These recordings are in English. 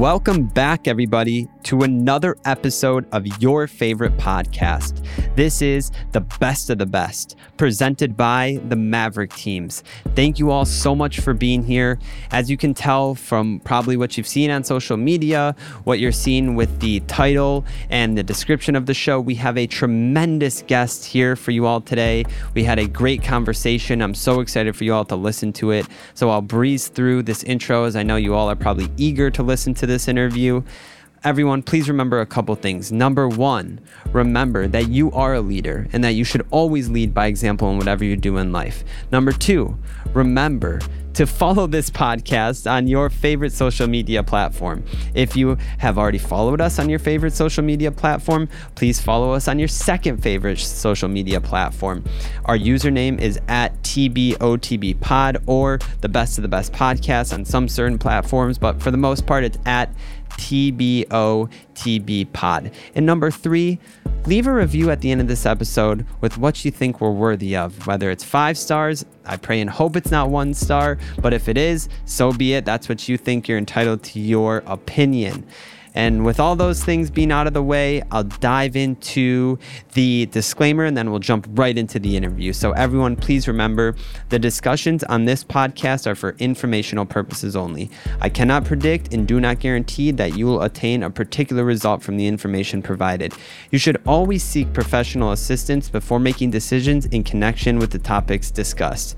Welcome back, everybody, to another episode of your favorite podcast. This is the best of the best, presented by the Maverick teams. Thank you all so much for being here. As you can tell from probably what you've seen on social media, what you're seeing with the title and the description of the show, we have a tremendous guest here for you all today. We had a great conversation. I'm so excited for you all to listen to it. So I'll breeze through this intro as I know you all are probably eager to listen to this interview. Everyone, please remember a couple things. Number one, remember that you are a leader and that you should always lead by example in whatever you do in life. Number two, remember to follow this podcast on your favorite social media platform. If you have already followed us on your favorite social media platform, please follow us on your second favorite social media platform. Our username is at TBOTBpod or the best of the best podcast on some certain platforms, but for the most part, it's at TBOTB pod. And number three, leave a review at the end of this episode with what you think we're worthy of, whether it's five stars. I pray and hope it's not one star, but if it is, so be it. That's what you think. You're entitled to your opinion. And with all those things being out of the way, I'll dive into the disclaimer and then we'll jump right into the interview. So, everyone, please remember the discussions on this podcast are for informational purposes only. I cannot predict and do not guarantee that you will attain a particular result from the information provided. You should always seek professional assistance before making decisions in connection with the topics discussed.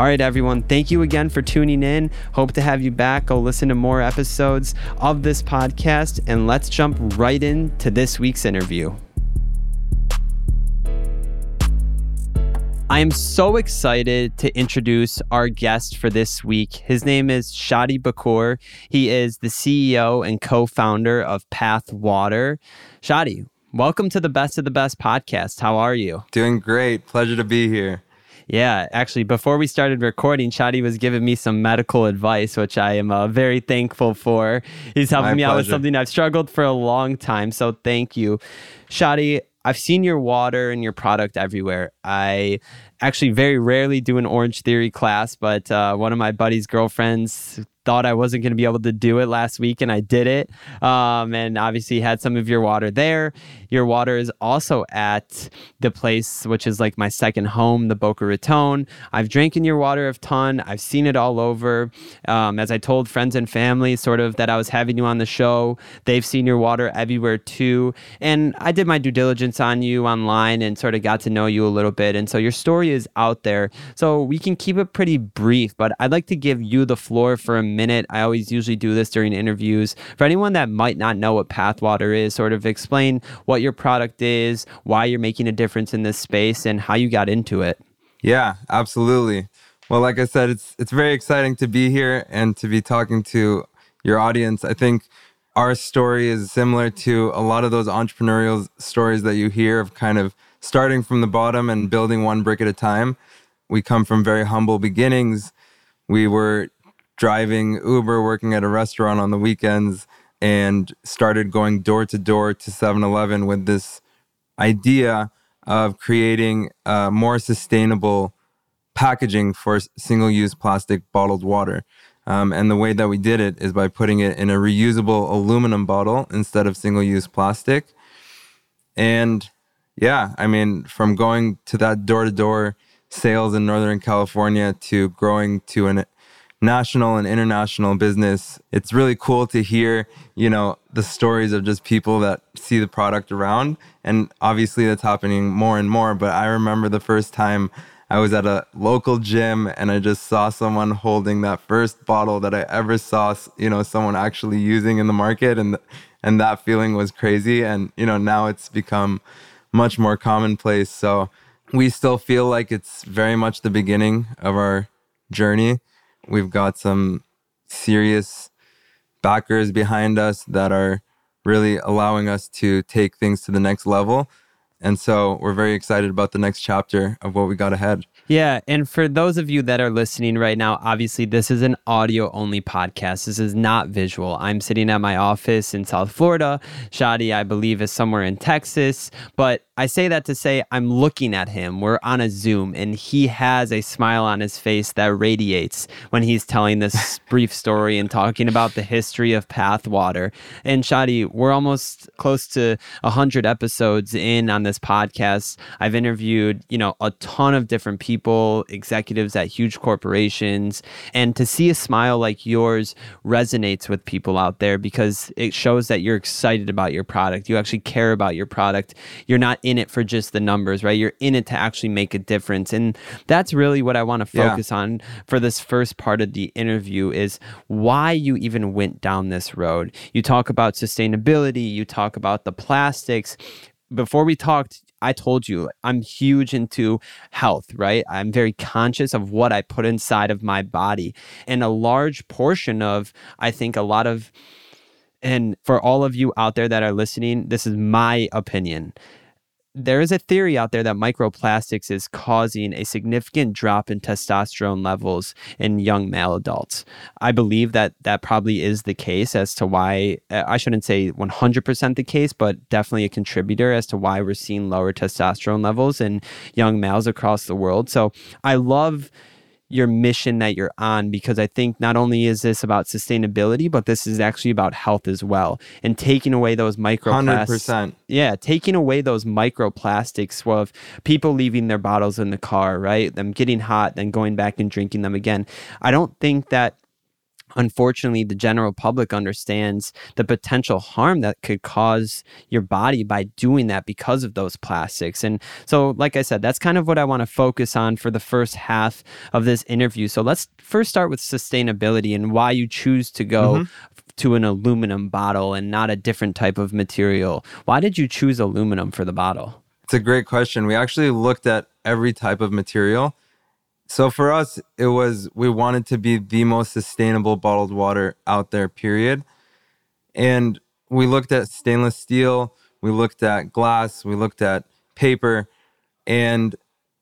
All right, everyone. Thank you again for tuning in. Hope to have you back. Go listen to more episodes of this podcast, and let's jump right into this week's interview. I am so excited to introduce our guest for this week. His name is Shadi Bakour. He is the CEO and co founder of Path Water. Shadi, welcome to the Best of the Best podcast. How are you? Doing great. Pleasure to be here. Yeah, actually, before we started recording, Shadi was giving me some medical advice, which I am uh, very thankful for. He's helping My me pleasure. out with something I've struggled for a long time. So thank you. Shadi, I've seen your water and your product everywhere. I actually very rarely do an Orange Theory class, but uh, one of my buddy's girlfriends thought I wasn't going to be able to do it last week, and I did it. Um, and obviously, had some of your water there. Your water is also at the place which is like my second home, the Boca Raton. I've drank in your water a ton. I've seen it all over. Um, as I told friends and family, sort of that I was having you on the show, they've seen your water everywhere too. And I did my due diligence on you online and sort of got to know you a little bit. And so your story is out there. So we can keep it pretty brief, but I'd like to give you the floor for a minute. I always usually do this during interviews. For anyone that might not know what Pathwater is, sort of explain what your product is, why you're making a difference in this space, and how you got into it. Yeah, absolutely. Well, like I said, it's it's very exciting to be here and to be talking to your audience. I think our story is similar to a lot of those entrepreneurial stories that you hear of kind of starting from the bottom and building one brick at a time. We come from very humble beginnings. We were driving Uber, working at a restaurant on the weekends, and started going door to door to 7 Eleven with this idea of creating a more sustainable packaging for single use plastic bottled water. Um, and the way that we did it is by putting it in a reusable aluminum bottle instead of single use plastic. And yeah, I mean, from going to that door to door sales in Northern California to growing to an national and international business. It's really cool to hear, you know, the stories of just people that see the product around. And obviously that's happening more and more. But I remember the first time I was at a local gym and I just saw someone holding that first bottle that I ever saw, you know, someone actually using in the market and and that feeling was crazy and you know, now it's become much more commonplace. So we still feel like it's very much the beginning of our journey We've got some serious backers behind us that are really allowing us to take things to the next level. And so we're very excited about the next chapter of what we got ahead. Yeah. And for those of you that are listening right now, obviously, this is an audio only podcast. This is not visual. I'm sitting at my office in South Florida. Shadi, I believe, is somewhere in Texas. But I say that to say I'm looking at him. We're on a Zoom and he has a smile on his face that radiates when he's telling this brief story and talking about the history of Pathwater. And Shadi, we're almost close to 100 episodes in on this podcast. I've interviewed, you know, a ton of different people, executives at huge corporations, and to see a smile like yours resonates with people out there because it shows that you're excited about your product. You actually care about your product. You're not in it for just the numbers, right? You're in it to actually make a difference. And that's really what I want to focus yeah. on for this first part of the interview is why you even went down this road. You talk about sustainability, you talk about the plastics. Before we talked, I told you I'm huge into health, right? I'm very conscious of what I put inside of my body. And a large portion of, I think, a lot of, and for all of you out there that are listening, this is my opinion there is a theory out there that microplastics is causing a significant drop in testosterone levels in young male adults. I believe that that probably is the case as to why, uh, I shouldn't say 100% the case, but definitely a contributor as to why we're seeing lower testosterone levels in young males across the world. So I love your mission that you're on because I think not only is this about sustainability, but this is actually about health as well. And taking away those microplastics. 100%. Yeah, taking away those microplastics of people leaving their bottles in the car, right? Them getting hot, then going back and drinking them again. I don't think that unfortunately the general public understands the potential harm that could cause your body by doing that because of those plastics. And so like i said that's kind of what i want to focus on for the first half of this interview. So let's first start with sustainability and why you choose to go mm-hmm. to an aluminum bottle and not a different type of material. Why did you choose aluminum for the bottle? It's a great question. We actually looked at every type of material so for us, it was we wanted to be the most sustainable bottled water out there, period. And we looked at stainless steel, we looked at glass, we looked at paper, and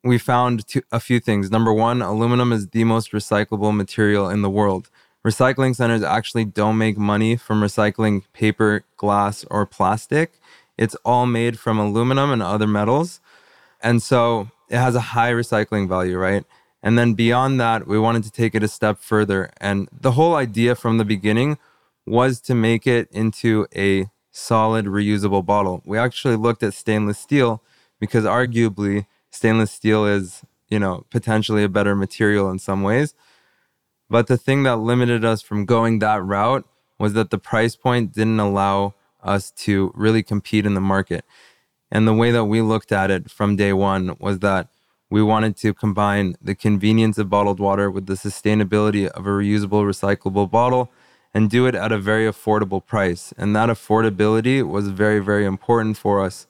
we found two, a few things. Number one, aluminum is the most recyclable material in the world. Recycling centers actually don't make money from recycling paper, glass, or plastic. It's all made from aluminum and other metals. And so it has a high recycling value, right? And then beyond that, we wanted to take it a step further. And the whole idea from the beginning was to make it into a solid reusable bottle. We actually looked at stainless steel because arguably stainless steel is, you know, potentially a better material in some ways. But the thing that limited us from going that route was that the price point didn't allow us to really compete in the market. And the way that we looked at it from day one was that we wanted to combine the convenience of bottled water with the sustainability of a reusable, recyclable bottle and do it at a very affordable price. And that affordability was very, very important for us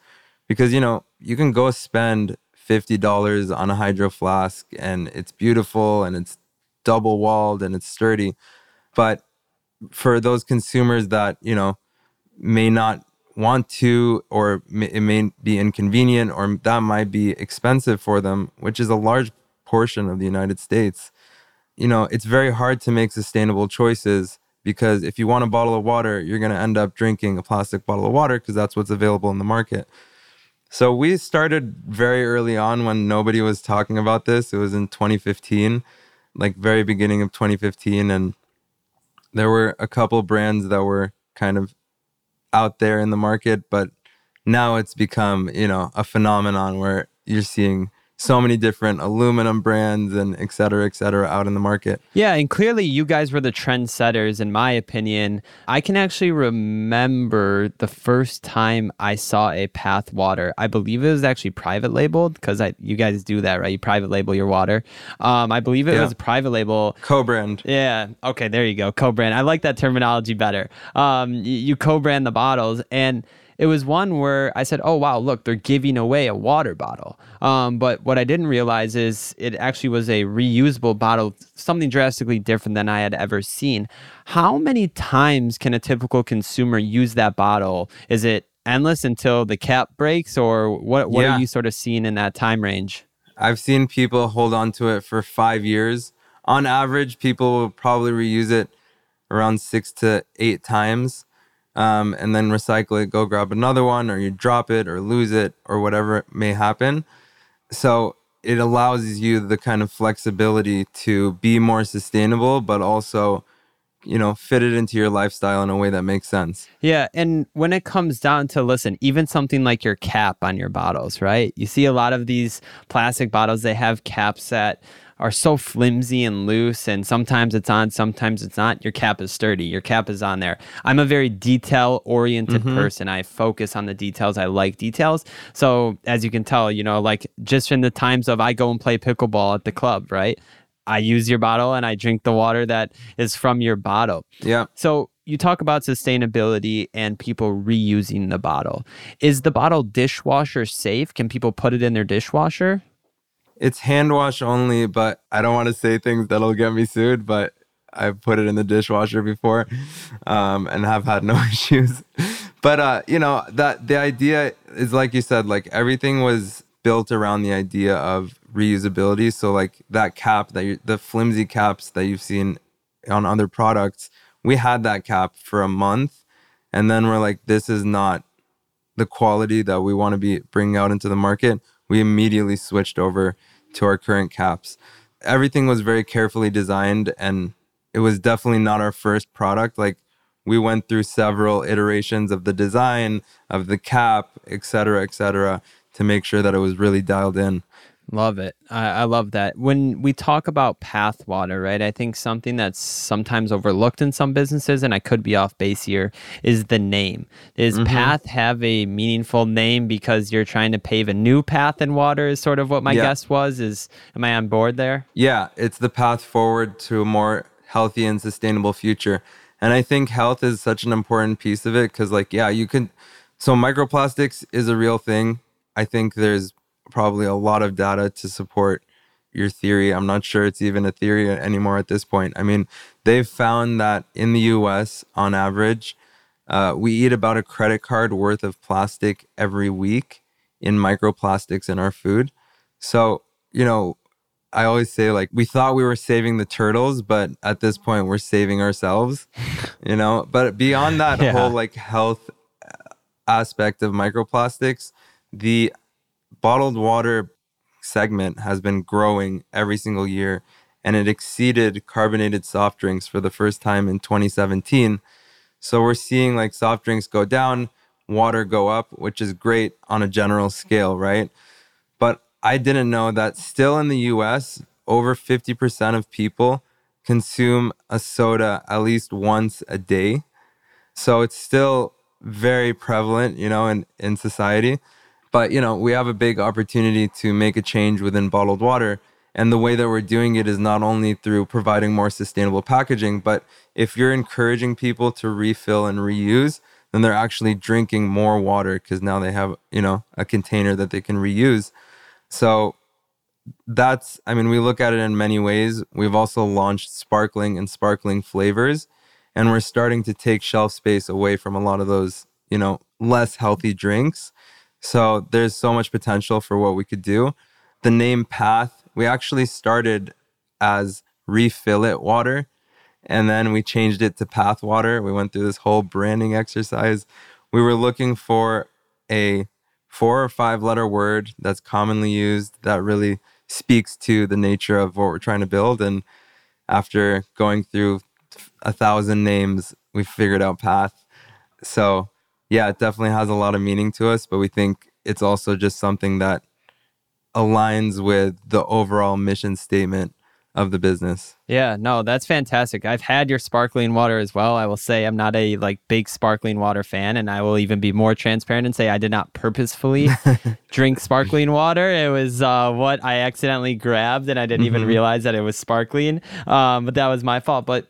because, you know, you can go spend $50 on a hydro flask and it's beautiful and it's double walled and it's sturdy. But for those consumers that, you know, may not want to, or it may be inconvenient, or that might be expensive for them, which is a large portion of the United States. You know, it's very hard to make sustainable choices because if you want a bottle of water, you're going to end up drinking a plastic bottle of water because that's what's available in the market. So we started very early on when nobody was talking about this. It was in 2015, like very beginning of 2015 and there were a couple brands that were kind of out there in the market, but now it's become, you know, a phenomenon where you're seeing so many different aluminum brands and et cetera, et cetera out in the market. Yeah, and clearly you guys were the trendsetters, in my opinion. I can actually remember the first time I saw a Path water. I believe it was actually private labeled because you guys do that, right? You private label your water. Um, I believe it yeah. was private label. Co-brand. Yeah. Okay, there you go. Co-brand. I like that terminology better. Um, you, you co-brand the bottles and it was one where I said, "Oh wow, look, they're giving away a water bottle." Um, but what I didn't realize is it actually was a reusable bottle, something drastically different than I had ever seen. How many times can a typical consumer use that bottle? Is it endless until the cap breaks, or what? What yeah. are you sort of seeing in that time range? I've seen people hold on to it for five years. On average, people will probably reuse it around six to eight times um, and then recycle it, go grab another one, or you drop it or lose it or whatever may happen. So it allows you the kind of flexibility to be more sustainable, but also you know, fit it into your lifestyle in a way that makes sense. Yeah. And when it comes down to, listen, even something like your cap on your bottles, right? You see a lot of these plastic bottles, they have caps that are so flimsy and loose and sometimes it's on sometimes it's not your cap is sturdy your cap is on there i'm a very detail oriented mm-hmm. person i focus on the details i like details so as you can tell you know like just in the times of i go and play pickleball at the club right I use your bottle and I drink the water that is from your bottle. Yeah. So you talk about sustainability and people reusing the bottle. Is the bottle dishwasher safe? Can people put it in their dishwasher? It's hand wash only, but I don't want to say things that'll get me sued, but I've put it in the dishwasher before um, and have had no issues. but uh, you know, that the idea is like you said, like everything was built around the idea of reusability. So like that cap that you, the flimsy caps that you've seen on other products, we had that cap for a month, and then we're like, this is not the quality that we want to be bringing out into the market. We immediately switched over to our current caps. Everything was very carefully designed, and it was definitely not our first product. Like we went through several iterations of the design of the cap, et cetera, et cetera, to make sure that it was really dialed in. Love it. I, I, love that. When we talk about path water, right? I think something that's sometimes overlooked in some businesses, and I could be off base here, is the name. Does mm-hmm. path have a meaningful name because you're trying to pave a new path in water? Is sort of what my yeah. guess was. Is am I on board there? Yeah, it's the path forward to a more healthy and sustainable future. And I think health is such an important piece of it because, like, yeah, you can. So microplastics is a real thing. I think there's probably a lot of data to support your theory. I'm not sure it's even a theory anymore at this point. I mean, they've found that in the US, on average, uh, we eat about a credit card worth of plastic every week in microplastics in our food. So, you know, I always say, like, we thought we were saving the turtles, but at this point, we're saving ourselves, you know? But beyond that yeah. whole, like, health aspect of microplastics, the bottled water segment has been growing every single year and it exceeded carbonated soft drinks for the first time in 2017. So we're seeing like soft drinks go down, water go up, which is great on a general scale, right? But I didn't know that still in the US, over 50% of people consume a soda at least once a day. So it's still very prevalent, you know, in, in society. But, you know, we have a big opportunity to make a change within bottled water. And the way that we're doing it is not only through providing more sustainable packaging, but if you're encouraging people to refill and reuse, then they're actually drinking more water because now they have, you know, a container that they can reuse. So that's, I mean, we look at it in many ways. We've also launched sparkling and sparkling flavors, and we're starting to take shelf space away from a lot of those, you know, less healthy drinks so there's so much potential for what we could do. The name Path, we actually started as refill it water and then we changed it to Path Water. We went through this whole branding exercise. We were looking for a four or five letter word that's commonly used that really speaks to the nature of what we're trying to build. And after going through a thousand names, we figured out Path. So yeah, it definitely has a lot of meaning to us, but we think it's also just something that aligns with the overall mission statement of the business. Yeah, no, that's fantastic. I've had your sparkling water as well. I will say I'm not a like big sparkling water fan and I will even be more transparent and say I did not purposefully drink sparkling water. It was uh, what I accidentally grabbed and I didn't mm-hmm. even realize that it was sparkling. Um, but that was my fault. But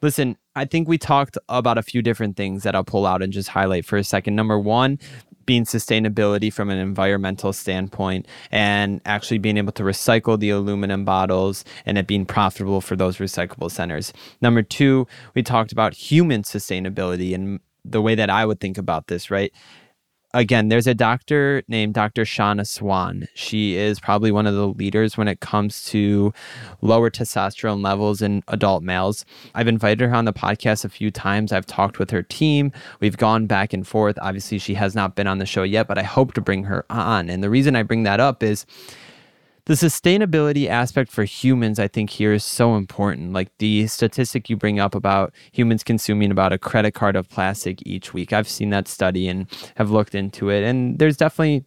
listen, I think we talked about a few different things that I'll pull out and just highlight for a second. Number one, being sustainability from an environmental standpoint and actually being able to recycle the aluminum bottles and it being profitable for those recyclable centers. Number two, we talked about human sustainability and the way that I would think about this, right? Again, there's a doctor named Dr. Shanna Swan. She is probably one of the leaders when it comes to lower testosterone levels in adult males. I've invited her on the podcast a few times. I've talked with her team. We've gone back and forth. Obviously, she has not been on the show yet, but I hope to bring her on. And the reason I bring that up is the sustainability aspect for humans, I think, here is so important. Like the statistic you bring up about humans consuming about a credit card of plastic each week. I've seen that study and have looked into it. And there's definitely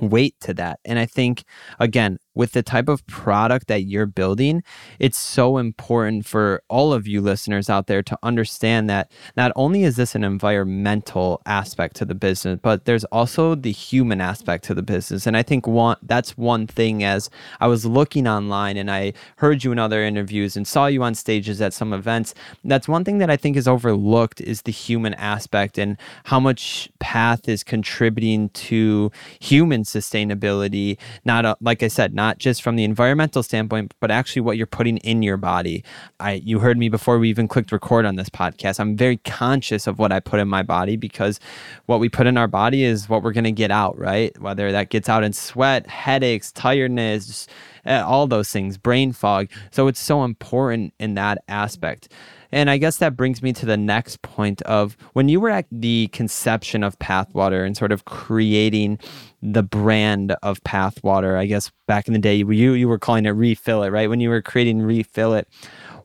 weight to that. And I think, again, with the type of product that you're building, it's so important for all of you listeners out there to understand that not only is this an environmental aspect to the business, but there's also the human aspect to the business. And I think one that's one thing as I was looking online and I heard you in other interviews and saw you on stages at some events, that's one thing that I think is overlooked is the human aspect and how much path is contributing to human sustainability, not a, like I said, not not just from the environmental standpoint, but actually what you're putting in your body. I you heard me before we even clicked record on this podcast. I'm very conscious of what I put in my body because what we put in our body is what we're going to get out, right? Whether that gets out in sweat, headaches, tiredness, eh, all those things, brain fog. So it's so important in that aspect. And I guess that brings me to the next point of when you were at the conception of Pathwater and sort of creating the brand of Pathwater, I guess back in the day you you were calling it Refill It, right? When you were creating Refill It,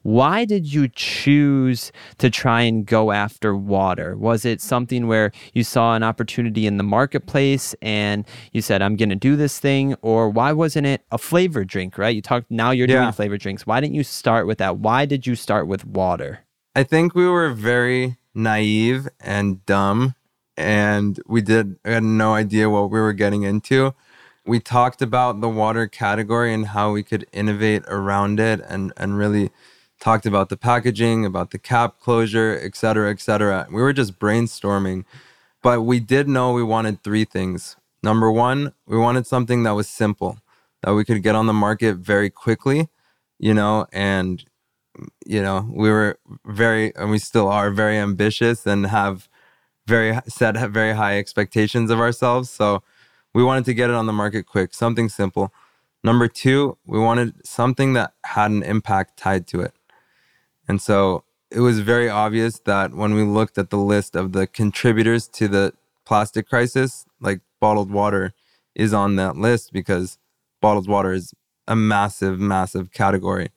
why did you choose to try and go after water? Was it something where you saw an opportunity in the marketplace and you said, I'm going to do this thing? Or why wasn't it a flavored drink, right? You talked, now you're yeah. doing flavored drinks. Why didn't you start with that? Why did you start with water? I think we were very naive and dumb and we did had no idea what we were getting into. We talked about the water category and how we could innovate around it and and really talked about the packaging, about the cap closure, et cetera, et cetera. We were just brainstorming, but we did know we wanted three things. Number one, we wanted something that was simple, that we could get on the market very quickly, you know, and, you know, we were very, and we still are very ambitious and have very set very high expectations of ourselves. So we wanted to get it on the market quick, something simple. Number two, we wanted something that had an impact tied to it. And so it was very obvious that when we looked at the list of the contributors to the plastic crisis, like bottled water is on that list because bottled water is a massive, massive category.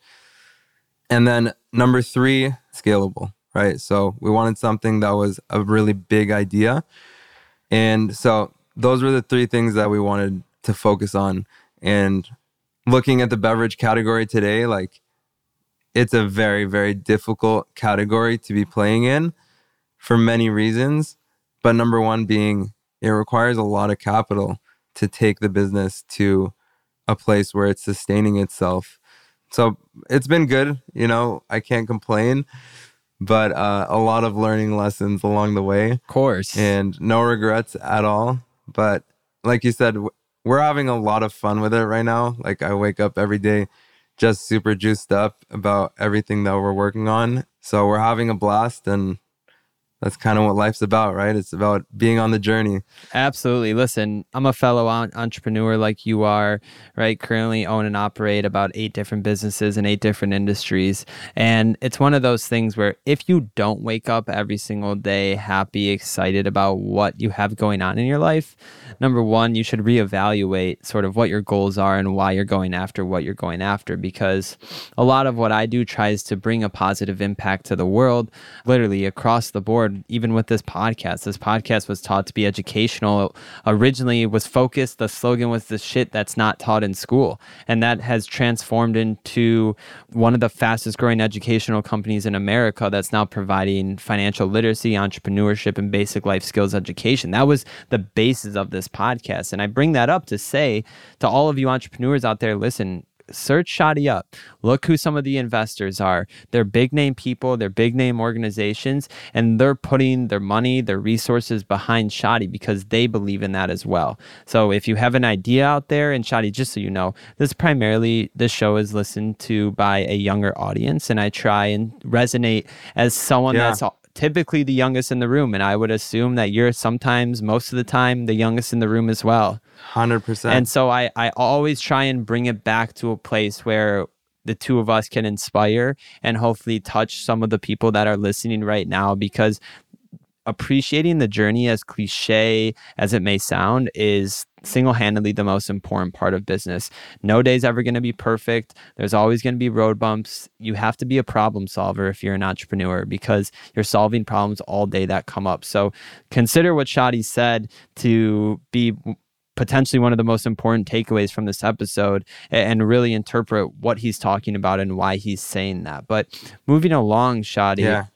And then number three, scalable, right? So we wanted something that was a really big idea. And so those were the three things that we wanted to focus on. And looking at the beverage category today, like it's a very, very difficult category to be playing in for many reasons. But number one being it requires a lot of capital to take the business to a place where it's sustaining itself. So it's been good, you know, I can't complain, but uh, a lot of learning lessons along the way. Of course. And no regrets at all. But like you said, we're having a lot of fun with it right now. Like I wake up every day just super juiced up about everything that we're working on. So we're having a blast and that's kind of what life's about, right? It's about being on the journey. Absolutely. Listen, I'm a fellow entrepreneur like you are, right? Currently own and operate about eight different businesses in eight different industries. And it's one of those things where if you don't wake up every single day happy, excited about what you have going on in your life, number one, you should reevaluate sort of what your goals are and why you're going after what you're going after. Because a lot of what I do tries to bring a positive impact to the world, literally across the board, even with this podcast. This podcast was taught to be educational. Originally was focused, the slogan was the shit that's not taught in school. And that has transformed into one of the fastest growing educational companies in America that's now providing financial literacy, entrepreneurship, and basic life skills education. That was the basis of this podcast. And I bring that up to say to all of you entrepreneurs out there, listen, search Shadi up. Look who some of the investors are. They're big name people, they're big name organizations, and they're putting their money, their resources behind Shadi because they believe in that as well. So if you have an idea out there, and Shadi, just so you know, this primarily this show is listened to by a younger audience, and I try and resonate as someone yeah. that's typically the youngest in the room. And I would assume that you're sometimes, most of the time, the youngest in the room as well. 100%. And so I, I always try and bring it back to a place where the two of us can inspire and hopefully touch some of the people that are listening right now because appreciating the journey as cliche as it may sound is single-handedly the most important part of business no day's ever going to be perfect there's always going to be road bumps you have to be a problem solver if you're an entrepreneur because you're solving problems all day that come up so consider what shadi said to be potentially one of the most important takeaways from this episode and really interpret what he's talking about and why he's saying that but moving along shadi yeah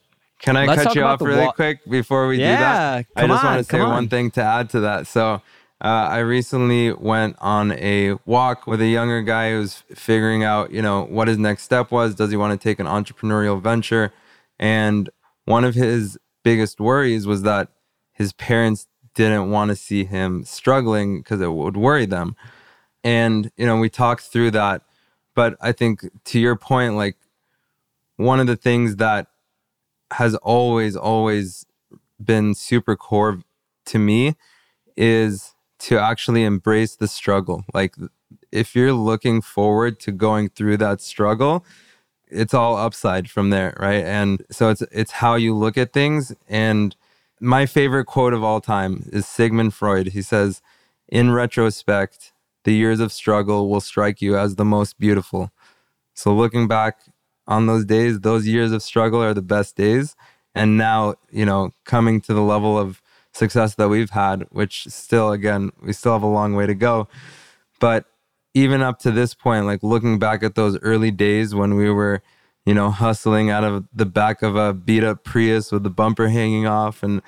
can I cut you off really wa- quick before we yeah, do that? I just on, want to say on. one thing to add to that. So, uh, I recently went on a walk with a younger guy who's figuring out, you know, what his next step was. Does he want to take an entrepreneurial venture? And one of his biggest worries was that his parents didn't want to see him struggling because it would worry them. And, you know, we talked through that. But I think to your point, like one of the things that has always, always been super core to me is to actually embrace the struggle. Like, if you're looking forward to going through that struggle, it's all upside from there, right? And so it's it's how you look at things. And my favorite quote of all time is Sigmund Freud. He says, "In retrospect, the years of struggle will strike you as the most beautiful." So looking back on those days, those years of struggle are the best days. And now, you know, coming to the level of success that we've had, which still, again, we still have a long way to go. But even up to this point, like looking back at those early days when we were, you know, hustling out of the back of a beat up Prius with the bumper hanging off and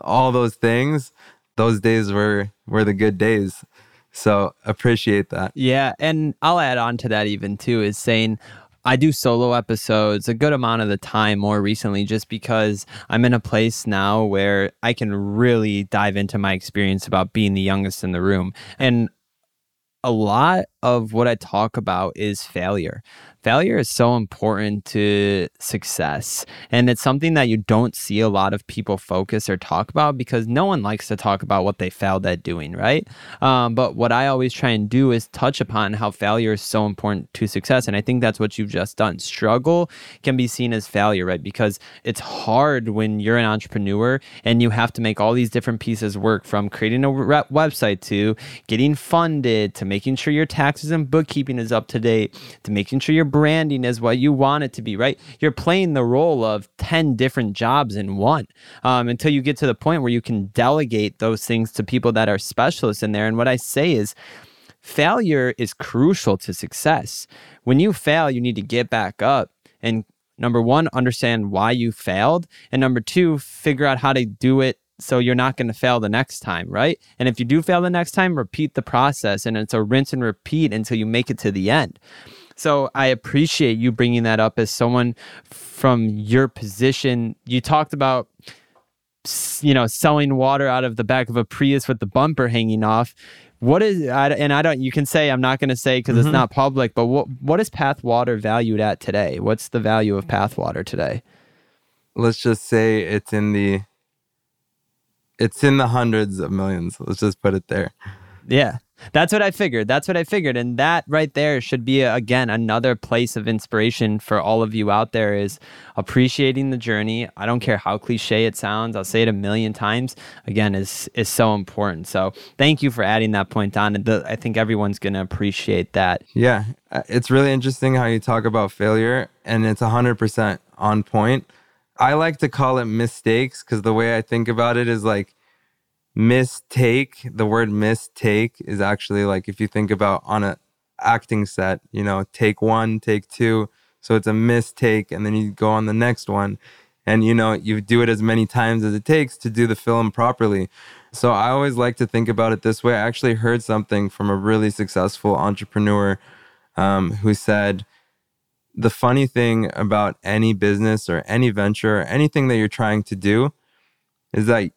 all those things, those days were were the good days. So appreciate that. Yeah, and I'll add on to that even too is saying I do solo episodes a good amount of the time more recently just because I'm in a place now where I can really dive into my experience about being the youngest in the room. And a lot of what I talk about is failure failure is so important to success. And it's something that you don't see a lot of people focus or talk about because no one likes to talk about what they failed at doing, right? Um, but what I always try and do is touch upon how failure is so important to success. And I think that's what you've just done. Struggle can be seen as failure, right? Because it's hard when you're an entrepreneur and you have to make all these different pieces work from creating a re- website to getting funded to making sure your taxes and bookkeeping is up to date to making sure your branding is what you want it to be, right? You're playing the role of 10 different jobs in one um, until you get to the point where you can delegate those things to people that are specialists in there. And what I say is, failure is crucial to success. When you fail, you need to get back up and number one, understand why you failed. And number two, figure out how to do it so you're not going to fail the next time, right? And if you do fail the next time, repeat the process and it's a rinse and repeat until you make it to the end. So I appreciate you bringing that up as someone from your position. You talked about you know selling water out of the back of a Prius with the bumper hanging off. What is I, and I don't you can say I'm not going to say because mm-hmm. it's not public, but what what is Path Water valued at today? What's the value of Path Water today? Let's just say it's in the it's in the hundreds of millions. Let's just put it there. Yeah. That's what I figured. That's what I figured. And that right there should be, again, another place of inspiration for all of you out there is appreciating the journey. I don't care how cliche it sounds. I'll say it a million times. Again, is is so important. So thank you for adding that point on. I think everyone's going to appreciate that. Yeah. Uh, it's really interesting how you talk about failure and it's 100% on point. I like to call it mistakes because the way I think about it is like, mistake the word mistake is actually like if you think about on a acting set you know take one take two so it's a mistake and then you go on the next one and you know you do it as many times as it takes to do the film properly. So i always like to think about it this way. I actually heard something from a really successful entrepreneur um, who said the funny thing about any business or any venture or anything that you're trying to do is that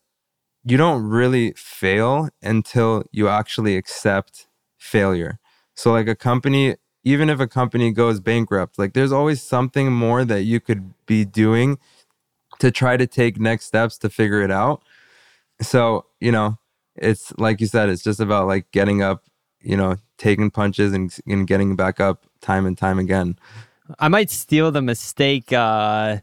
you don't really fail until you actually accept failure. So, like a company, even if a company goes bankrupt, like there's always something more that you could be doing to try to take next steps to figure it out. So, you know, it's like you said, it's just about like getting up, you know, taking punches and, and getting back up time and time again. I might steal the mistake, uh,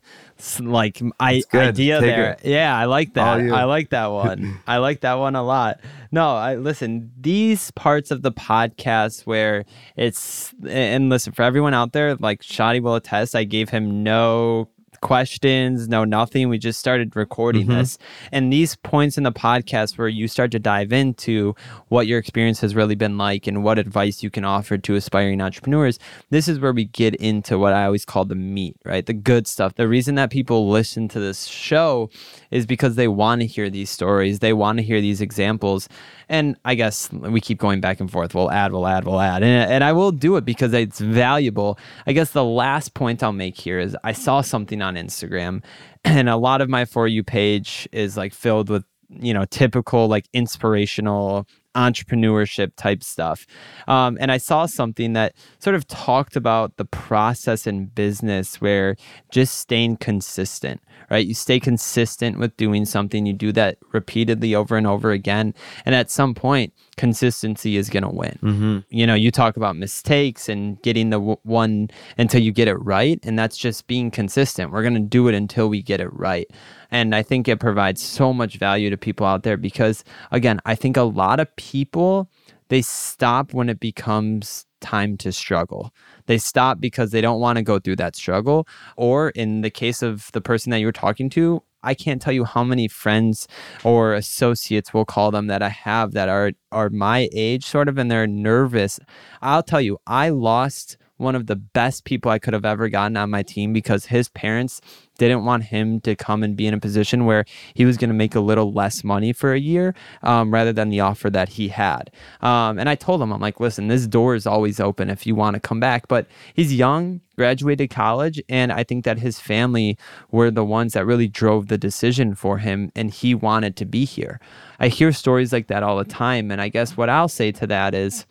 like I, idea Take there. It. Yeah, I like that. I like that one. I like that one a lot. No, I listen. These parts of the podcast where it's and listen for everyone out there, like Shadi will attest. I gave him no questions, no nothing. We just started recording mm-hmm. this. And these points in the podcast where you start to dive into what your experience has really been like and what advice you can offer to aspiring entrepreneurs, this is where we get into what I always call the meat, right? The good stuff. The reason that people listen to this show is because they want to hear these stories, they want to hear these examples. And I guess we keep going back and forth. We'll add, we'll add, we'll add. And, and I will do it because it's valuable. I guess the last point I'll make here is I saw something on Instagram, and a lot of my For You page is like filled with, you know, typical like inspirational entrepreneurship type stuff. Um, and I saw something that sort of talked about the process in business where just staying consistent, right? You stay consistent with doing something, you do that repeatedly over and over again. And at some point, consistency is going to win. Mm-hmm. You know, you talk about mistakes and getting the w- one until you get it right. And that's just being consistent. We're going to do it until we get it right. And I think it provides so much value to people out there because, again, I think a lot of people, they stop when it becomes time to struggle. They stop because they don't want to go through that struggle. Or in the case of the person that you were talking to, I can't tell you how many friends or associates we'll call them that I have that are are my age sort of and they're nervous. I'll tell you, I lost one of the best people I could have ever gotten on my team because his parents didn't want him to come and be in a position where he was going to make a little less money for a year um, rather than the offer that he had. Um, and I told him, I'm like, listen, this door is always open if you want to come back. But he's young, graduated college, and I think that his family were the ones that really drove the decision for him, and he wanted to be here. I hear stories like that all the time. And I guess what I'll say to that is,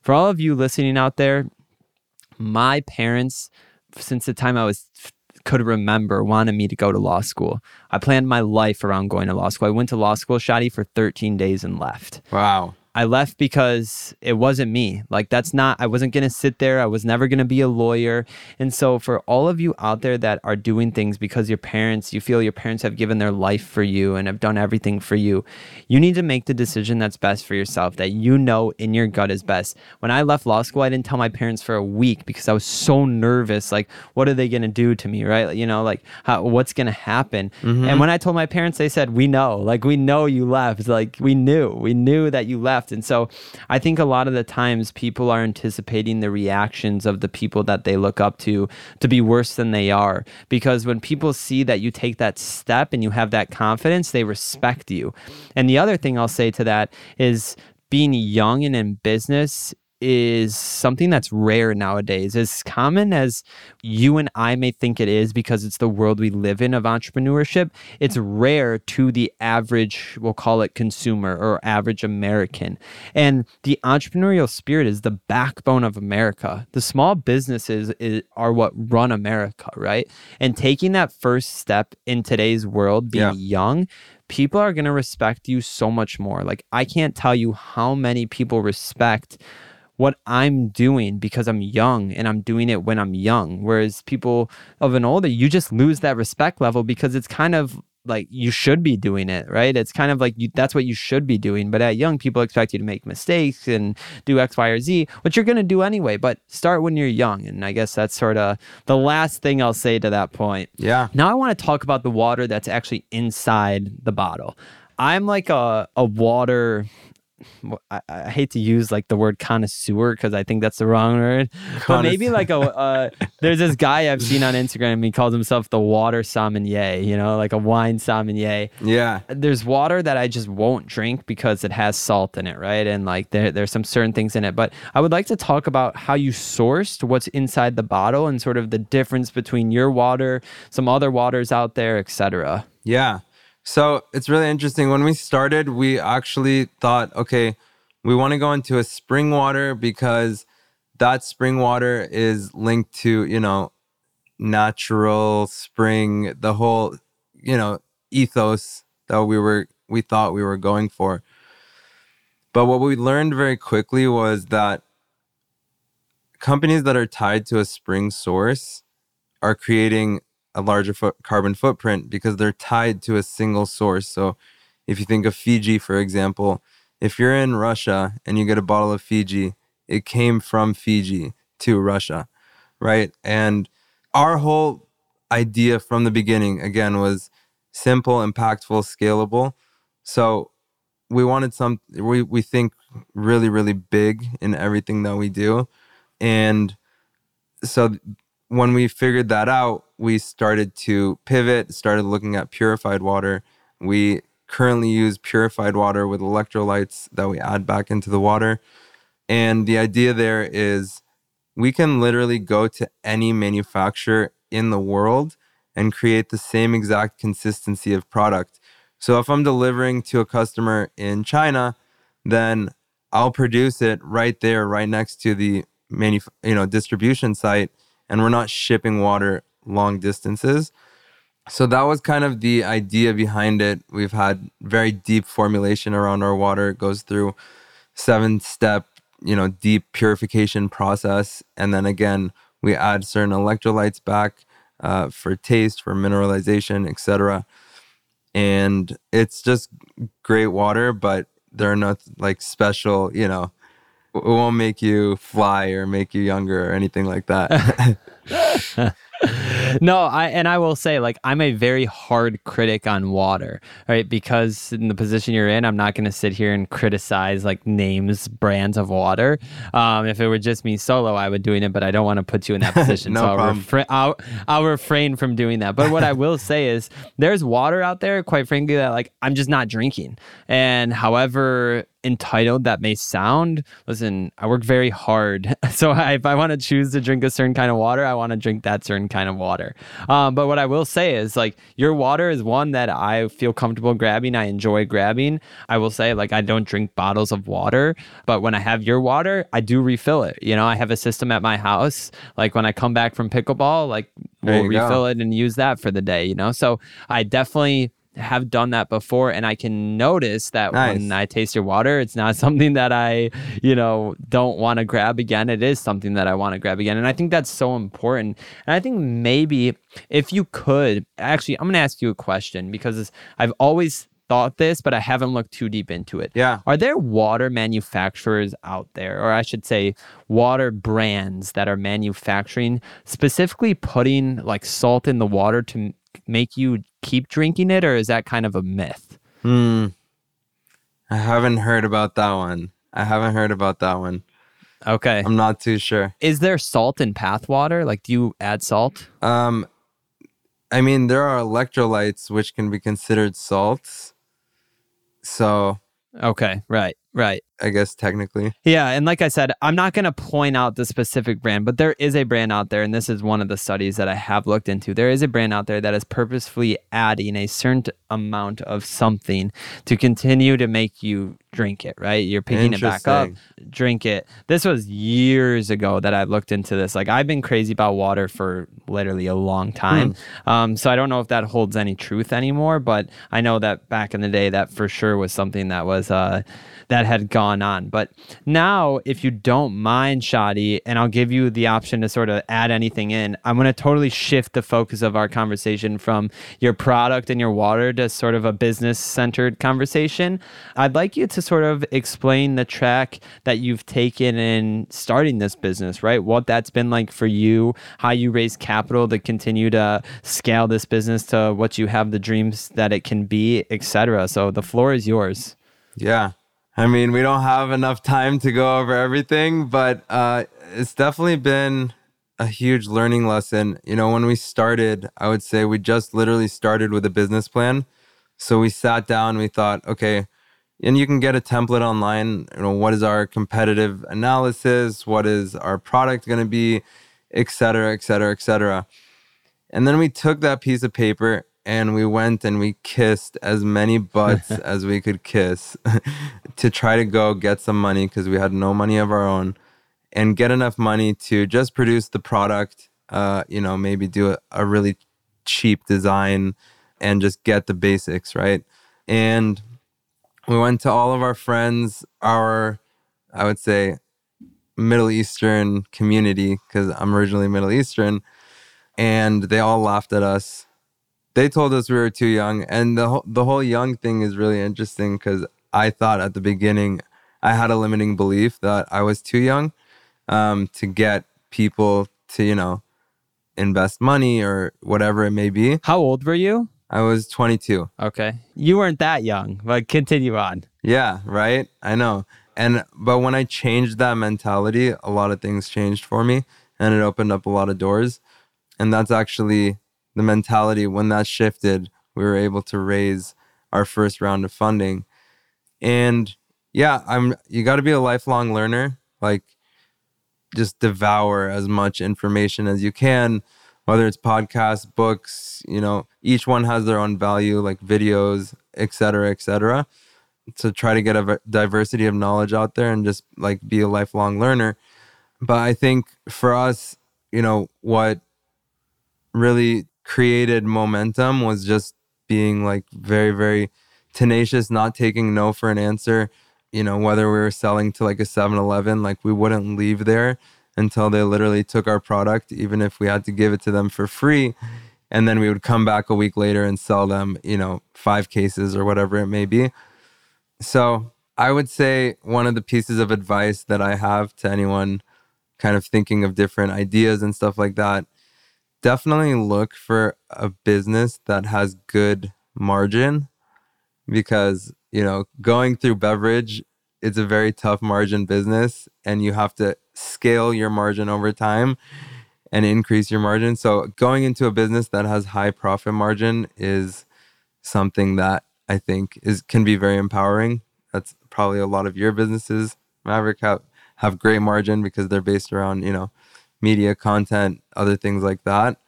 for all of you listening out there, my parents, since the time I was could remember, wanted me to go to law school. I planned my life around going to law school. I went to law school, Shadi, for 13 days and left. Wow. I left because it wasn't me. Like, that's not, I wasn't going to sit there. I was never going to be a lawyer. And so, for all of you out there that are doing things because your parents, you feel your parents have given their life for you and have done everything for you, you need to make the decision that's best for yourself, that you know in your gut is best. When I left law school, I didn't tell my parents for a week because I was so nervous. Like, what are they going to do to me? Right. You know, like, how, what's going to happen? Mm-hmm. And when I told my parents, they said, We know, like, we know you left. Like, we knew, we knew that you left left. And so I think a lot of the times people are anticipating the reactions of the people that they look up to to be worse than they are. Because when people see that you take that step and you have that confidence, they respect you. And the other thing I'll say to that is being young and in business is something that's rare nowadays. As common as you and I may think it is because it's the world we live in of entrepreneurship, it's mm-hmm. rare to the average, we'll call it consumer or average American. And the entrepreneurial spirit is the backbone of America. The small businesses is, are what run America, right? And taking that first step in today's world, being yeah. young, people are going to respect you so much more. Like, I can't tell you how many people respect what I'm doing because I'm young and I'm doing it when I'm young. Whereas people of an older, you just lose that respect level because it's kind of like you should be doing it, right? It's kind of like you, that's what you should be doing. But at young, people expect you to make mistakes and do X, Y, or Z, which you're going to do anyway. But start when you're young. And I guess that's sort of the last thing I'll say to that point. Yeah. Now I want to talk about the water that's actually inside the bottle. I'm like a, a water I, I, hate to use like the word connoisseur because I think that's the wrong word, but maybe like a uh, there's this guy I've seen on Instagram. He calls himself the water sommelier. You know, like a wine sommelier. Yeah. There's water that I just won't drink because it has salt in it, right? And like there there's some certain things in it. But I would like to talk about how you sourced what's inside the bottle and sort of the difference between your water, some other waters out there, etc. Yeah. So it's really interesting. When we started, we actually thought, okay, we want to go into a spring water because that spring water is linked to, you know, natural spring, the whole you know, ethos that we were we thought we were going for. But what we learned very quickly was that companies that are tied to a spring source are creating a larger foot carbon footprint because they're tied to a single source. So if you think of Fiji, for example, if you're in Russia and you get a bottle of Fiji, it came from Fiji to Russia, right? And our whole idea from the beginning, again, was simple, impactful, scalable. So we wanted some, we, we think really, really big in everything that we do. And so when we figured that out, we started to pivot, started looking at purified water. We currently use purified water with electrolytes that we add back into the water. And the idea there is we can literally go to any manufacturer in the world and create the same exact consistency of product. So if I'm delivering to a customer in China, then I'll produce it right there, right next to the manuf- you know distribution site, and we're not shipping water long distances. So that was kind of the idea behind it. We've had very deep formulation around our water. It goes through seven step, you know, deep purification process, and then again we add certain electrolytes back uh, for taste, for mineralization, etc. And it's just great water, but they're not like special, you know. It won't make you fly or make you younger or anything like that. no, I and I will say like I'm a very hard critic on water, right? Because in the position you're in, I'm not going to sit here and criticize like names, brands of water. Um, if it were just me solo, I would doing it, but I don't want to put you in that position, no so I'll, problem. refra- I'll I'll refrain from doing that. But what I will say is, there's water out there, quite frankly, that like I'm just not drinking, and however entitled that may sound, listen, I work very hard. So I, if I want to choose to drink a certain kind of water, I want to drink that certain kind of water. Um, but what I will say is like your water is one that I feel comfortable grabbing. I enjoy grabbing. I will say like I don't drink bottles of water, but when I have your water, I do refill it. You know, I have a system at my house. Like when I come back from pickleball, like we'll you go. refill it and use that for the day. You know, so I definitely have done that before and I can notice that when I taste your water, it's not something that I, you know, don't want to grab again. It is something that I want to grab again. And I think that's so important. And I think maybe if you could, actually, I'm going to ask you a question because I've always thought this, but I haven't looked too deep into it. yeah. Are there water manufacturers out there, or I should say, water brands that are manufacturing, specifically putting like salt in the water to make you keep drinking it, or is that kind of a myth? Hmm. I haven't heard about that one. I haven't heard about that one. Okay. I'm not too sure. Is there salt in Pathwater? Like, do you add salt? Um, I mean, there are electrolytes which can be considered salts. So Okay, right, right. I guess technically, Yeah, and like I said, I'm not going to point out the specific brand, but there is a brand out there, and this is one of the studies that I have looked into. There is a brand out there that is purposefully adding a certain amount of something to continue to make you drink it, right? You're picking it back up, drink it. This was years ago that I looked into this. Like, I've been crazy about water for literally a long time. Um, so I don't know if that holds any truth anymore, but I know that back in the day, that for sure was something that was. Uh, that had gone on. But now, if you don't mind, Shadi, and I'll give you the option to sort of add anything in, I'm going to totally shift the focus of our conversation from your product and your water to sort of a business centered conversation. I'd like you to sort of explain the track that you've taken in starting this business, right? What that's been like for you, how you raise capital to continue to scale this business to what you have the dreams that it can be, etc. So the floor is yours. Yeah. I mean, we don't have enough time to go over everything, but uh, it's definitely been a huge learning lesson. You know, when we started, I would say we just literally started with a business plan. So we sat down, we thought, okay, and you can get a template online. You know, what is our competitive analysis? What is our product going to be, et cetera, et cetera, et cetera. And then we took that piece of paper and we went and we kissed as many butts as we could kiss to try to go get some money because we had no money of our own and get enough money to just produce the product, uh, you know, maybe do a, a really cheap design and just get the basics, right? And we went to all of our friends, our, I would say, Middle Eastern community, because I'm originally Middle Eastern, and they all laughed at us. They told us we were too young, and the the whole young thing is really interesting because I thought at the beginning I had a limiting belief that I was too young um, to get people to you know invest money or whatever it may be. How old were you? I was 22. Okay. You weren't that young, but continue on. Yeah, right? I know. And but when I changed that mentality, a lot of things changed for me and it opened up a lot of doors. And that's actually the mentality when that shifted, we were able to raise our first round of funding. And yeah, I'm you got to be a lifelong learner. Like just devour as much information as you can, whether it's podcasts, books, you know, each one has their own value, like videos, etc., cetera, et cetera. To try to get a diversity of knowledge out there and just like be a lifelong learner. But I think for us, you know, what really created momentum was just being like very, very tenacious, not taking no for an answer, you know, whether we were selling to like a 7 Eleven, like we wouldn't leave there until they literally took our product, even if we had to give it to them for free. And then we would come back a week later and sell them, you know, five cases or whatever it may be. So I would say one of the pieces of advice that I have to anyone kind of thinking of different ideas and stuff like that definitely look for a business that has good margin because you know, going through beverage, it's a very tough margin business and you have to scale your margin over time and increase your margin. So going into a business that has high profit margin is something that I think is can be very empowering. That's probably a lot of your businesses, Maverick, have have great margin because they're based around, you know, media content, other things like that.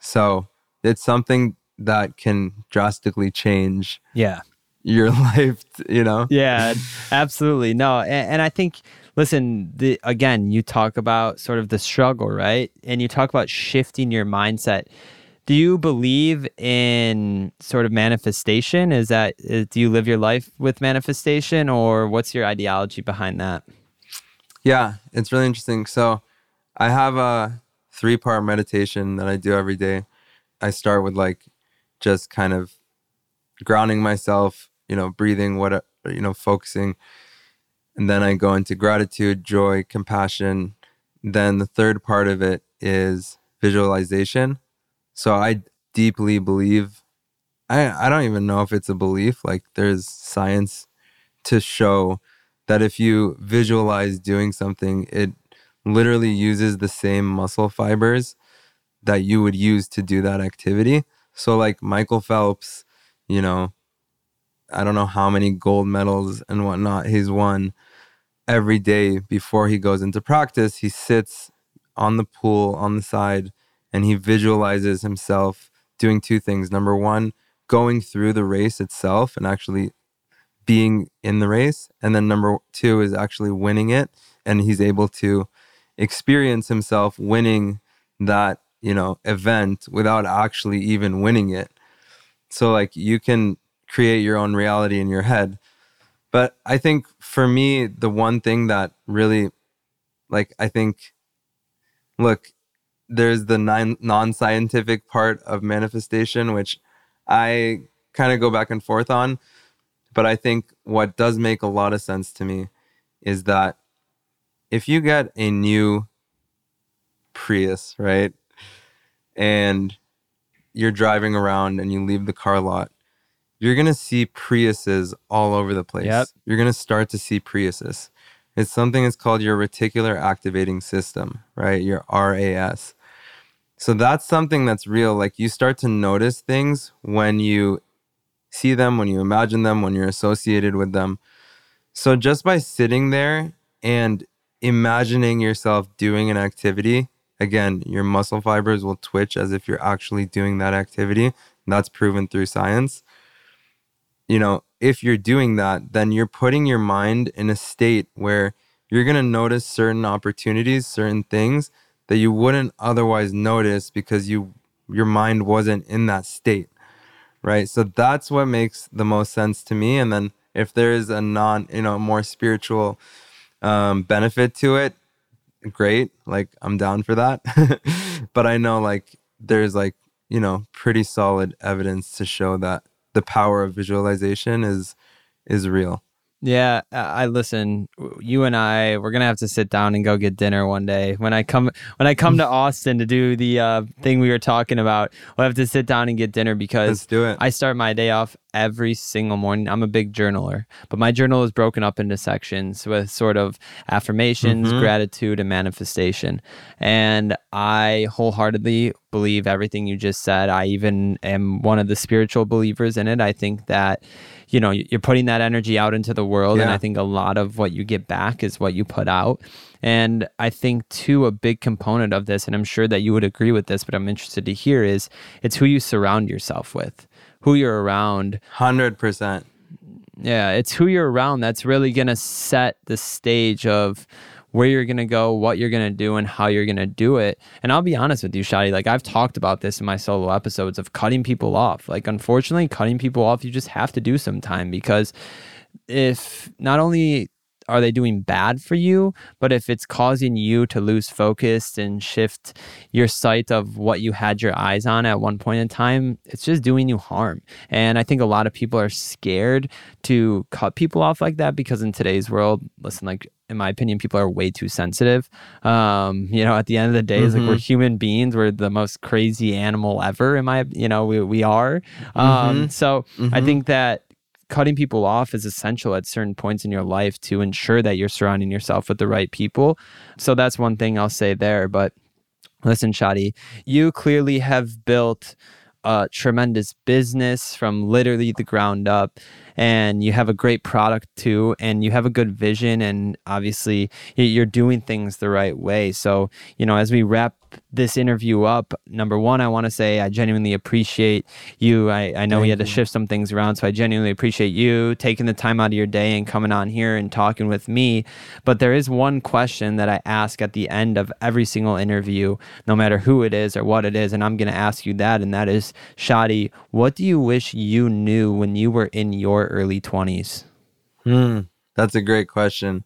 So it's something that can drastically change yeah your life, you know? Yeah, absolutely. No, and, and I think, listen, the, again, you talk about sort of the struggle, right? And you talk about shifting your mindset. Do you believe in sort of manifestation? Is that, is, do you live your life with manifestation or what's your ideology behind that? Yeah, it's really interesting. So I have a three part meditation that I do every day. I start with like just kind of grounding myself you know, breathing, what, uh, you know, focusing. And then I go into gratitude, joy, compassion. Then the third part of it is visualization. So I deeply believe, I, I don't even know if it's a belief, like there's science to show that if you visualize doing something, it literally uses the same muscle fibers that you would use to do that activity. So, like Michael Phelps, you know, I don't know how many gold medals and whatnot he's won every day before he goes into practice. He sits on the pool on the side and he visualizes himself doing two things. Number one, going through the race itself and actually being in the race. And then number two is actually winning it. And he's able to experience himself winning that, you know, event without actually even winning it. So like you can create your own reality in your head. But I think for me, the one thing that really, like, I think, look, there's the non scientific part of manifestation, which I kind of go back and forth on. But I think what does make a lot of sense to me is that if you get a new Prius, right? And you're driving around and you leave the car lot you're going to see Priuses all over the place. Yep. You're going to start to see Priuses. It's something that's called your reticular activating system, right? Your RAS. So that's something that's real. Like you start to notice things when you see them, when you imagine them, when you're associated with them. So just by sitting there and imagining yourself doing an activity, again, your muscle fibers will twitch as if you're actually doing that activity. That's proven through science you know, if you're doing that, then you're putting your mind in a state where you're going to notice certain opportunities, certain things that you wouldn't otherwise notice because you your mind wasn't in that state. right? So that's what makes the most sense to me. And then if there is a non, you know, more spiritual um, benefit to it, great. Like I'm down for that. but I know like there's like, you know, pretty solid evidence to show that the power of visualization is is real. Yeah, I listen. You and I, we're gonna have to sit down and go get dinner one day. When I come, when I come to Austin to do the uh, thing we were talking about, we'll have to sit down and get dinner because Let's do it. I start my day off every single morning. I'm a big journaler, but my journal is broken up into sections with sort of affirmations, Mhm. gratitude, and manifestation. And I wholeheartedly believe everything you just said. I even am one of the spiritual believers in it. I think that you know you're putting that energy out into the world and i think a lot of what you get back is what you put out. And i think too a big component of this and i'm sure that you would agree with this but i'm interested to hear is it's who you surround yourself with who you're around. Hundred percent. yeah it's who you're around that's really going to set the stage of where you're going to go what you're going to do and how you're going to do it. And i'll be honest with you shadi like i've talked about this in my solo episodes of cutting people off. Like unfortunately cutting people off you just have to do sometime because if not only are they doing bad for you, but if it's causing you to lose focus and shift your sight of what you had your eyes on at one point in time, it's just doing you harm. And I think a lot of people are scared to cut people off like that because in today's world, listen, like in my opinion, people are way too sensitive. Um, you know, at the end of the day, it's like we're human beings. We're the most crazy animal ever. In my, you know, we, we are. Um, so I think that cutting people off is essential at certain points in your life to ensure that you're surrounding yourself with the right people. So that's one thing I'll say there. But listen, Shadi, you clearly have built a tremendous business from literally the ground up and you have a great product too and you have a good vision and obviously you're doing things the right way. So you know as we wrap this interview up number one i want to say i genuinely appreciate you. I, I know we had to shift some things around so i genuinely appreciate you taking the time out of your day and coming on here and talking with me. But there is one question that i ask at the end of every single interview no matter who it is or what it is and i'm going to ask you that and that is shadi what do you wish you knew when you were in your early 20s Hmm, that's a great question.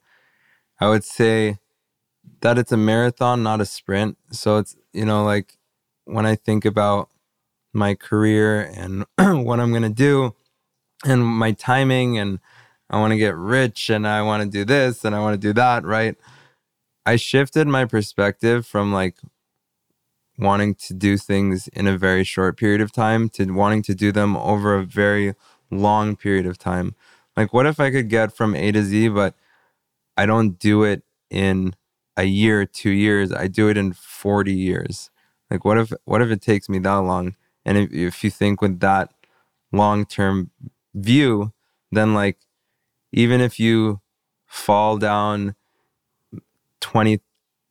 I would say that it's a marathon, not a sprint. So it's, you know, like when I think about my career and what I'm going to do and my timing and I want to get rich and I want to do this and I want to do that, right? I shifted my perspective from like wanting to do things in a very short period of time to wanting to do them over a very long period of time. Like, what if I could get from A to Z, but I don't do it in a year, two years. I do it in 40 years. Like, what if, what if it takes me that long? And if, if you think with that long term view, then like, even if you fall down 20,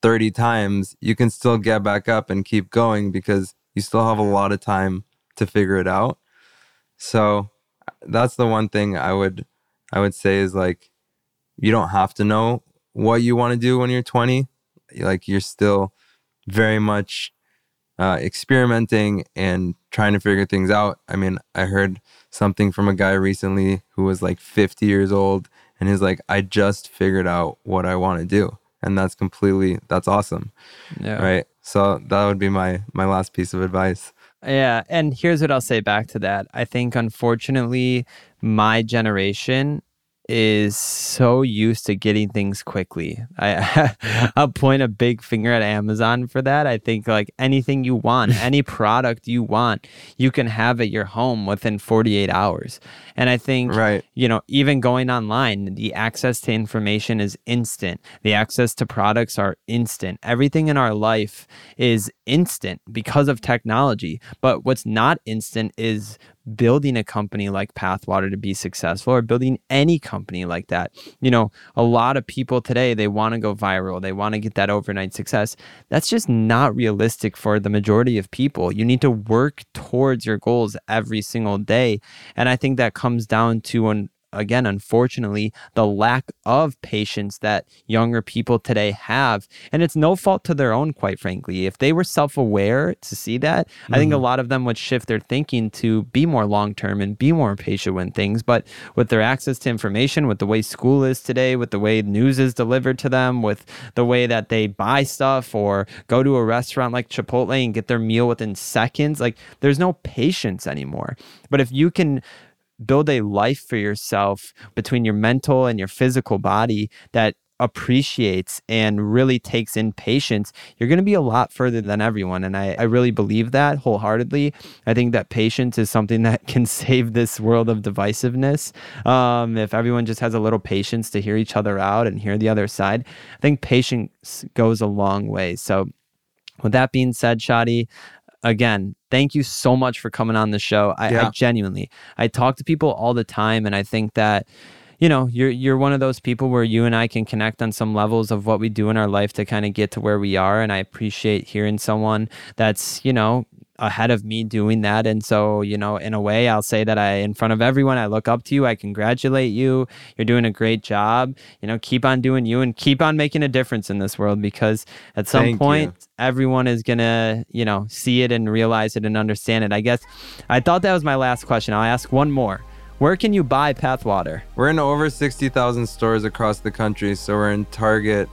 30 times, you can still get back up and keep going because you still have a lot of time to figure it out. So that's the one thing I would I would say is like you don't have to know what you want to do when you're 20. Like you're still very much uh, experimenting and trying to figure things out. I mean, I heard something from a guy recently who was like 50 years old and he's like, I just figured out what I want to do. And that's completely, that's awesome. yeah Right. So that would be my, my last piece of advice. Yeah, and here's what I'll say back to that. I think unfortunately my generation is so used to getting things quickly. I I'll point a big finger at Amazon for that. I think like anything you want, any product you want, you can have at your home within 48 hours. And I think Right. you know, even going online, the access to information is instant. The access to products are instant. Everything in our life is instant because of technology. But what's not instant is building a company like Pathwater to be successful or building any company like that. You know, a lot of people today, they want to go viral, they want to get that overnight success. That's just not realistic for the majority of people. You need to work towards your goals every single day. And I think that comes down to an again, unfortunately, the lack of patience that younger people today have. And it's no fault to their own, quite frankly. If they were self aware to see that, mm-hmm. I think a mm-hmm. lot of them would shift their thinking to be more long term and be more patient with things. But with their access to information, with the way school is today, with the way news is delivered to them, with the way that they buy stuff or go to a restaurant like Chipotle and get their meal within seconds, like there's no patience anymore. But if you can build a life for yourself between your mental and your physical body that appreciates and really takes in patience, you're going to be a lot further than everyone. And I, I really believe that wholeheartedly. I think that patience is something that can save this world of divisiveness. Um, if everyone just has a little patience to hear each other out and hear the other side, I think patience goes a long way. So, with that being said, Shadi, again, thank you so much for coming on the show. I, yeah. I genuinely, I talk to people all the time, and I think that you know you're you're one of those people where you and I can connect on some levels of what we do in our life to kind of get to where we are and I appreciate hearing someone that's you know ahead of me doing that and so you know in a way I'll say that I in front of everyone I look up to you I congratulate you you're doing a great job you know keep on doing you and keep on making a difference in this world because at some Thank point you. everyone is going to you know see it and realize it and understand it I guess I thought that was my last question I'll ask one more where can you buy Pathwater? We're in over 60,000 stores across the country. So we're in Target,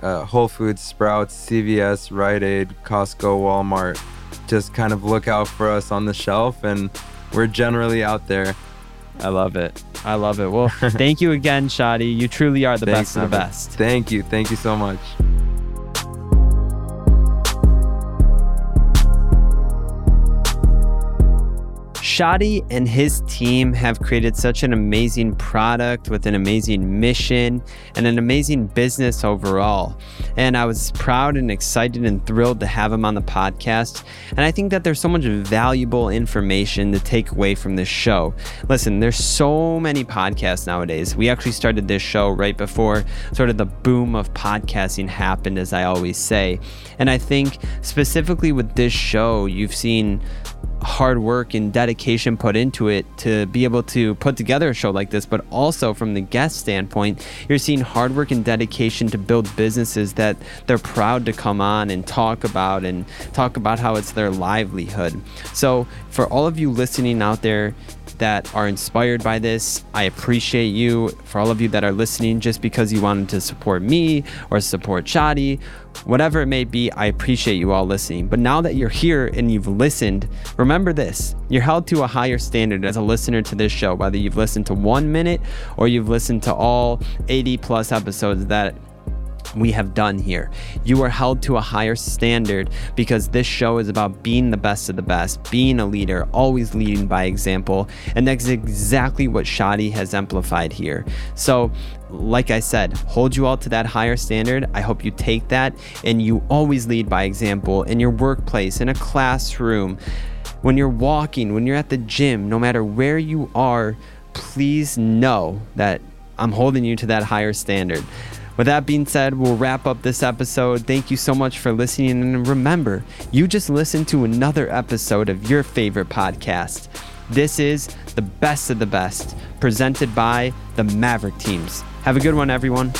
uh, Whole Foods, Sprouts, CVS, Rite Aid, Costco, Walmart. Just kind of look out for us on the shelf, and we're generally out there. I love it. I love it. Well, thank you again, Shadi. You truly are the Thanks, best of the best. Thank you. Thank you so much. Shadi and his team have created such an amazing product with an amazing mission and an amazing business overall. And I was proud and excited and thrilled to have him on the podcast. And I think that there's so much valuable information to take away from this show. Listen, there's so many podcasts nowadays. We actually started this show right before sort of the boom of podcasting happened, as I always say. And I think specifically with this show, you've seen hard work and dedication put into it to be able to put together a show like this, but also from the guest standpoint, you're seeing hard work and dedication to build businesses that they're proud to come on and talk about and talk about how it's their livelihood. So, for all of you listening out there, that are inspired by this. I appreciate you. For all of you that are listening just because you wanted to support me or support Shadi, whatever it may be, I appreciate you all listening. But now that you're here and you've listened, remember this you're held to a higher standard as a listener to this show, whether you've listened to one minute or you've listened to all 80 plus episodes that we have done here. You are held to a higher standard because this show is about being the best of the best, being a leader, always leading by example. And that's exactly what Shadi has amplified here. So, like I said, hold you all to that higher standard. I hope you take that and you always lead by example in your workplace, in a classroom, when you're walking, when you're at the gym, no matter where you are, please know that I'm holding you to that higher standard. With that being said, we'll wrap up this episode. Thank you so much for listening. And remember, you just listened to another episode of your favorite podcast. This is the best of the best, presented by the Maverick teams. Have a good one, everyone.